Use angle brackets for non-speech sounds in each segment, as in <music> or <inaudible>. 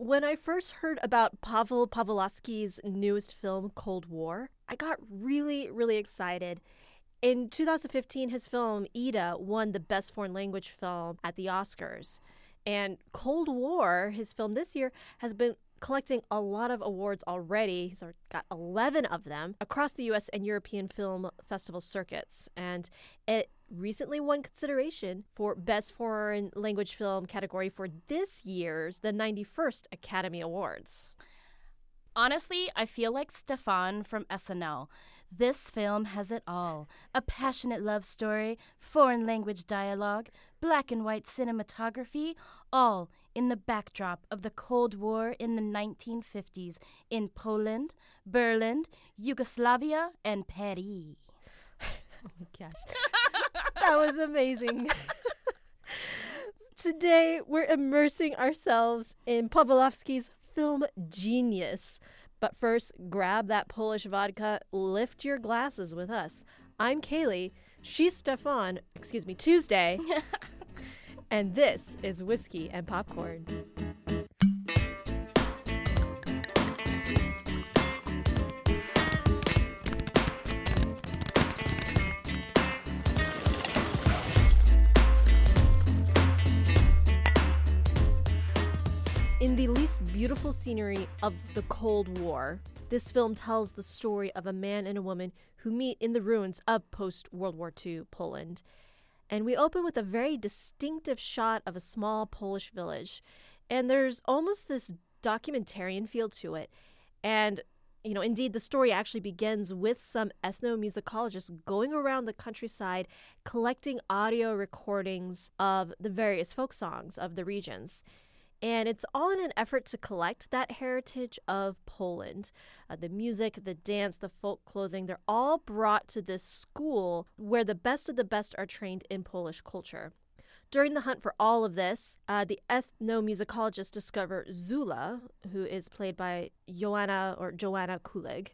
When I first heard about Pavel Pawlikowski's newest film, Cold War, I got really, really excited. In 2015, his film Ida won the Best Foreign Language Film at the Oscars. And Cold War, his film this year, has been collecting a lot of awards already. He's got 11 of them across the US and European film festival circuits. And it recently won consideration for Best Foreign Language Film category for this year's the 91st Academy Awards. Honestly, I feel like Stefon from SNL. This film has it all a passionate love story, foreign language dialogue, black and white cinematography, all in the backdrop of the Cold War in the 1950s in Poland, Berlin, Yugoslavia, and Paris. Oh my gosh. <laughs> that was amazing. Today, we're immersing ourselves in Pawlikowski's film genius. But first, grab that Polish vodka, lift your glasses with us. I'm Kaylee. She's Stefon, excuse me, Tuesday. <laughs> and this is Whiskey and Popcorn. Beautiful scenery of the Cold War, this film tells the story of a man and a woman who meet in the ruins of post World War II Poland. And we open with a very distinctive shot of a small Polish village. And there's almost this documentarian feel to it. And, you know, indeed, the story actually begins with some ethnomusicologists going around the countryside collecting audio recordings of the various folk songs of the regions. And it's all in an effort to collect that heritage of Poland. Uh, the music, the dance, the folk clothing, they're all brought to this school where the best of the best are trained in Polish culture. During the hunt for all of this, uh, the ethnomusicologists discover Zula, who is played by Joanna or Joanna Kulig.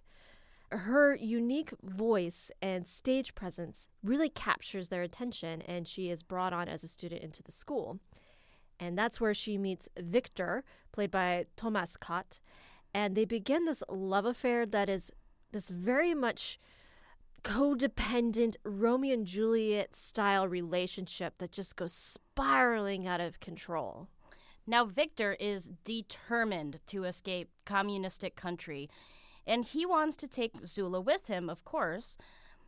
Her unique voice and stage presence really captures their attention, and she is brought on as a student into the school. And that's where she meets Victor, played by Thomas Kot. And they begin this love affair that is this very much codependent Romeo and Juliet style relationship that just goes spiraling out of control. Now, Victor is determined to escape communistic country, and he wants to take Zula with him, of course.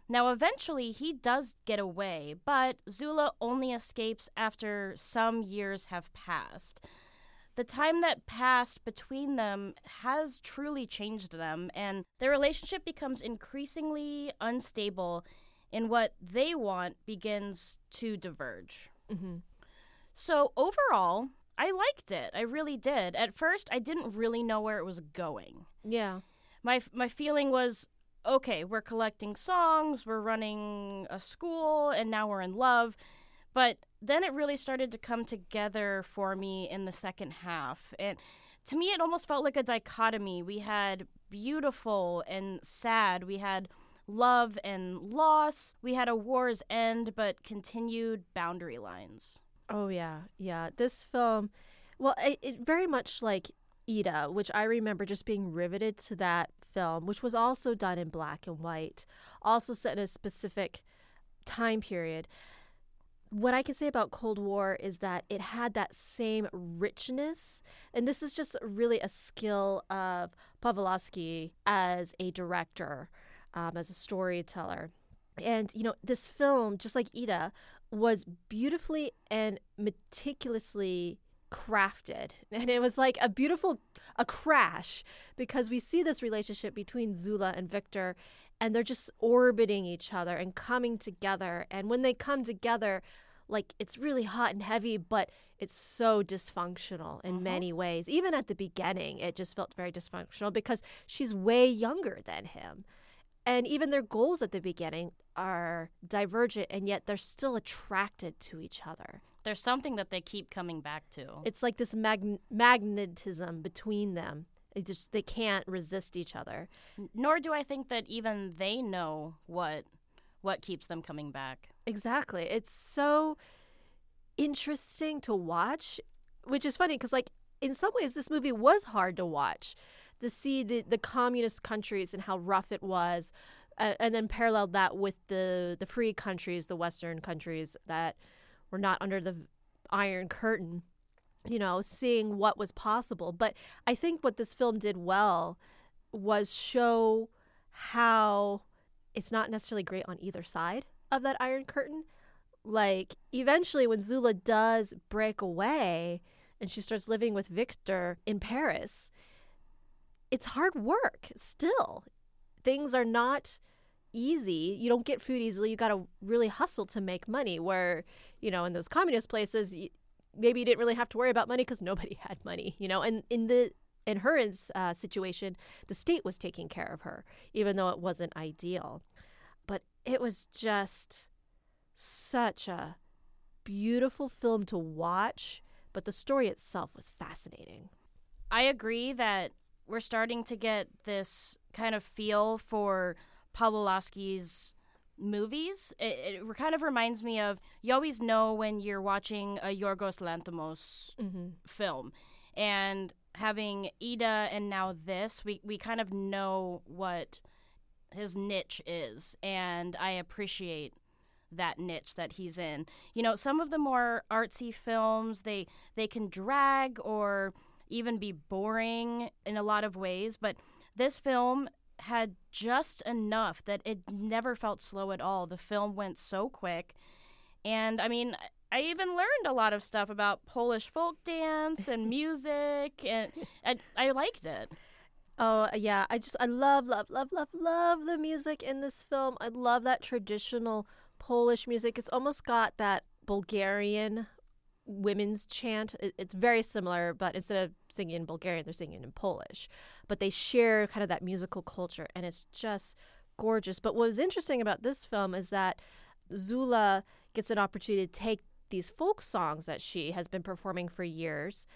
Now, eventually, he does get away, but Zula only escapes after some years have passed. The time that passed between them has truly changed them, and their relationship becomes increasingly unstable, and what they want begins to diverge. Mm-hmm. So, overall, I liked it. I really did. At first, I didn't really know where it was going. Yeah. My, my feeling was okay, we're collecting songs, we're running a school, and now we're in love. But then it really started to come together for me in the second half. And to me, it almost felt like a dichotomy. We had beautiful and sad, we had love and loss, we had a war's end, but continued boundary lines. Oh, yeah. Yeah. This film, well, it, it very much like Ida, which I remember just being riveted to that film, which was also done in black and white, also set in a specific time period. What I can say about Cold War is that it had that same richness. And this is just really a skill of Pawlikowski as a director, um, as a storyteller. And, you know, this film, just like Ida, was beautifully and meticulously crafted. <laughs> And it was like a beautiful a crash because we see this relationship between Zula and Victor and they're just orbiting each other and coming together. And when they come together like it's really hot and heavy but it's so dysfunctional in uh-huh. many ways. Even at the beginning it just felt very dysfunctional because she's way younger than him. And even their goals at the beginning are divergent and yet they're still attracted to each other there's something that they keep coming back to. It's like this mag- magnetism between them. They just they can't resist each other. Nor do I think that even they know what what keeps them coming back. Exactly. It's so interesting to watch, which is funny because like in some ways, this movie was hard to watch. To see the, the communist countries and how rough it was, uh, and then paralleled that with the, the free countries, the Western countries that were not under the Iron Curtain, you know, seeing what was possible. But I think what this film did well was show how it's not necessarily great on either side of that Iron Curtain. Like, eventually, when Zula does break away and she starts living with Victor in Paris, it's hard work still. Things are not easy. You don't get food easily. You got to really hustle to make money. Where, you know, in those communist places, maybe you didn't really have to worry about money because nobody <laughs> had money, you know. And in the in her uh, situation, the state was taking care of her, even though it wasn't ideal. But it was just such a beautiful film to watch, but the story itself was fascinating. I agree that we're starting to get this kind of feel for Pawlikowski's movies. It, it, kind of reminds me of you always know when you're watching a Yorgos Lanthimos mm-hmm. film, and having Ida and now this, we we kind of know what his niche is, and I appreciate that niche that he's in. You know, some of the more artsy films, they they can drag or even be boring in a lot of ways, but this film had just enough that it never felt slow at all. The film went so quick. And I mean, I even learned a lot of stuff about Polish folk dance and <laughs> music, and I, I liked it. Oh yeah, I just I love love love love love the music in this film. I love that traditional Polish music. It's almost got that Bulgarian women's chant. It's very similar, but instead of singing in Bulgarian, they're singing in Polish. But they share kind of that musical culture, and it's just gorgeous. But what was interesting about this film is that Zula gets an opportunity to take these folk songs that she has been performing for years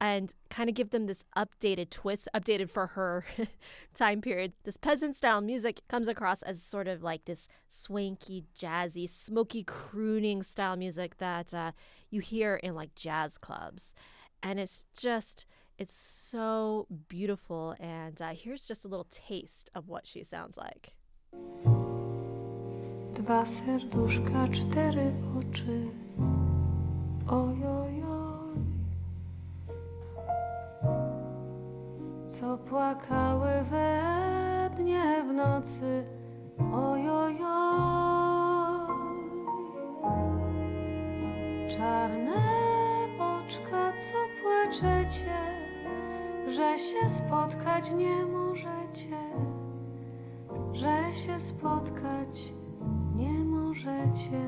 and kind of give them this updated twist, updated for her <laughs> time period. This peasant style music comes across as sort of like this swanky, jazzy, smoky crooning style music that uh, you hear in like jazz clubs. And it's just, it's so beautiful. And uh, here's just a little taste of what she sounds like. Dwa serduszka, cztery oczy. Co płakały we dnie w nocy. Ojojoj. Czarne oczka, co płaczecie, że się spotkać nie możecie, że się spotkać nie możecie.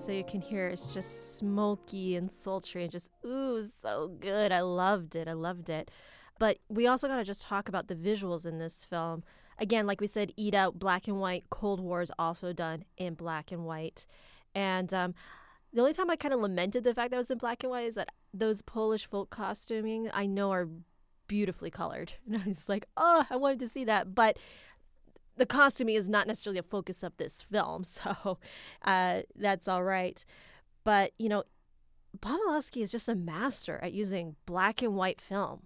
So you can hear it's just smoky and sultry and just, ooh, so good. I loved it. I loved it. But we also got to just talk about the visuals in this film. Again, like we said, Ida, black and white. Cold War is also done in black and white. And um, the only time I kind of lamented the fact that it was in black and white is that those Polish folk costuming I know are beautifully colored. <laughs> And I was like, oh, I wanted to see that. But the costuming is not necessarily a focus of this film, <laughs> so uh, that's all right. But you know, Pawlikowski is just a master at using black and white film.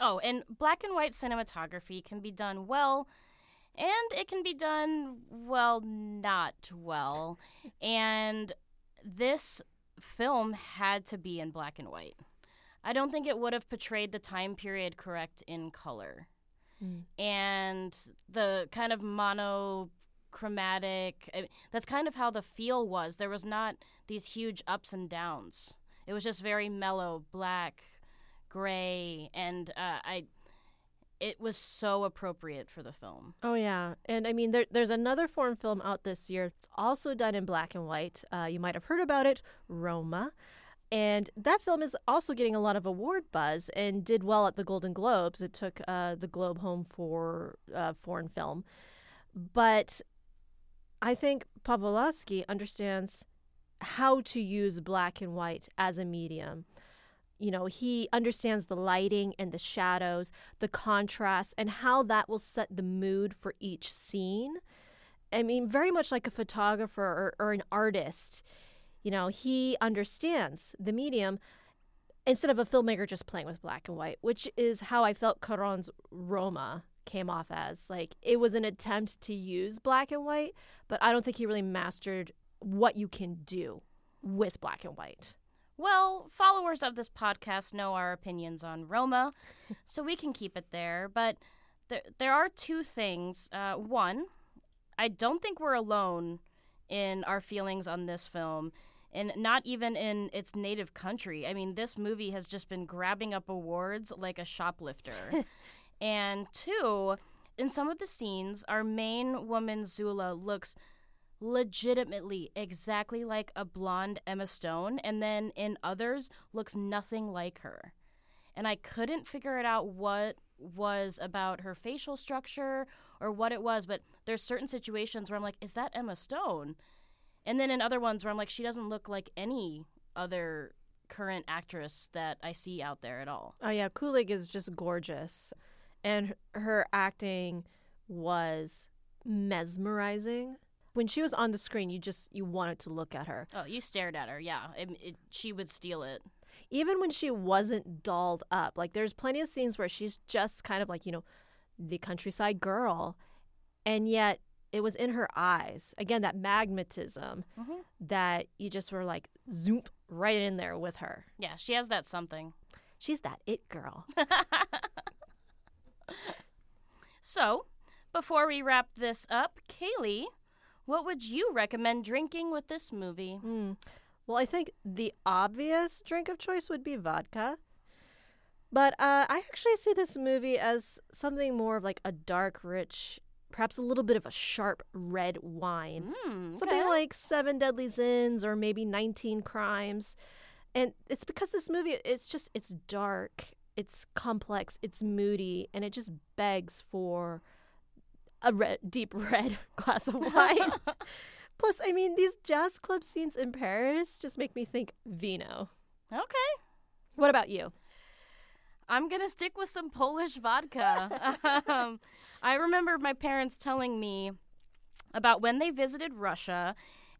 Oh, and black and white cinematography can be done well, and it can be done well, not well. and this film had to be in black and white. I don't think it would have portrayed the time period correct in color mm. and the kind of monochromatic. I that's kind of how the feel was. There was not these huge ups and downs. It was just very mellow, black, gray, and uh, I. It was so appropriate for the film. Oh yeah, and I mean, there, there's another foreign film out this year. It's also done in black and white. Uh, you might have heard about it, Roma. And that film is also getting a lot of award buzz and did well at the Golden Globes. It took uh, the Globe home for uh, foreign film. But I think Pawlikowski understands how to use black and white as a medium. You know, he understands the lighting and the shadows, the contrast, and how that will set the mood for each scene. I mean, very much like a photographer or, or an artist You know, he understands the medium instead of a filmmaker just playing with black and white, which is how I felt Cuarón's Roma came off as. Like it was an attempt to use black and white, but I don't think he really mastered what you can do with black and white. Well, followers of this podcast know our opinions on Roma, <laughs> so we can keep it there. But there, there are two things. Uh, one, I don't think we're alone in our feelings on this film, and not even in its native country. I mean, this movie has just been grabbing up awards like a shoplifter. <laughs> and two, in some of the scenes, our main woman, Zula, looks legitimately exactly like a blonde Emma Stone, and then in others looks nothing like her. And I couldn't figure it out what was about her facial structure or what it was, but there's certain situations where I'm like, is that Emma Stone? And then in other ones where I'm like, she doesn't look like any other current actress that I see out there at all. Oh yeah, Kulig is just gorgeous. And her acting was mesmerizing when she was on the screen, you just you wanted to look at her. Oh, you stared at her. Yeah, it, it, she would steal it. Even when she wasn't dolled up, like there's plenty of scenes where she's just kind of like you know, the countryside girl, and yet it was in her eyes. Again, that magnetism mm-hmm. that you just were like zoom right in there with her. Yeah, she has that something. She's that it girl. <laughs> so, before we wrap this up, Kaylee, what would you recommend drinking with this movie? Mm. Well, I think the obvious drink of choice would be vodka. But uh, I actually see this movie as something more of like a dark, rich, perhaps a little bit of a sharp red wine. Mm, okay. Something like Seven Deadly Sins or maybe 19 Crimes. And it's because this movie, it's just, it's dark, it's complex, it's moody, and it just begs for a red, deep <laughs> red glass of wine. <laughs> Plus, I mean, these jazz club scenes in Paris just make me think vino. Okay. What about you? I'm going to stick with some Polish vodka. <laughs> um, I remember my parents telling me about when they visited Russia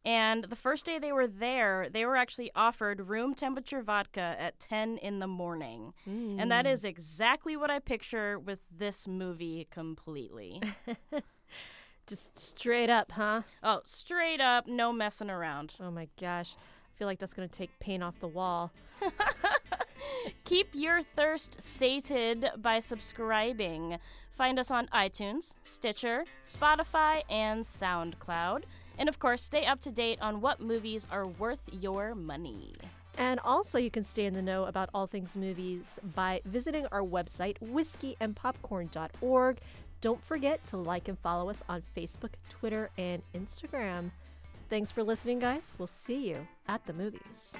and the first day they were there, they were actually offered room temperature vodka at 10 in the morning. Mm. And that is exactly what I picture with this movie completely. <laughs> Just straight up, huh? Oh, straight up, no messing around. Oh my gosh. I feel like that's going to take paint off the wall. <laughs> Keep your thirst sated by subscribing. Find us on iTunes, Stitcher, Spotify, and SoundCloud. And of course, stay up to date on what movies are worth your money. And also, you can stay in the know about all things movies by visiting our website, whiskeyandpopcorn.org. Don't forget to like and follow us on Facebook, Twitter, and Instagram. Thanks for listening, guys. We'll see you at the movies.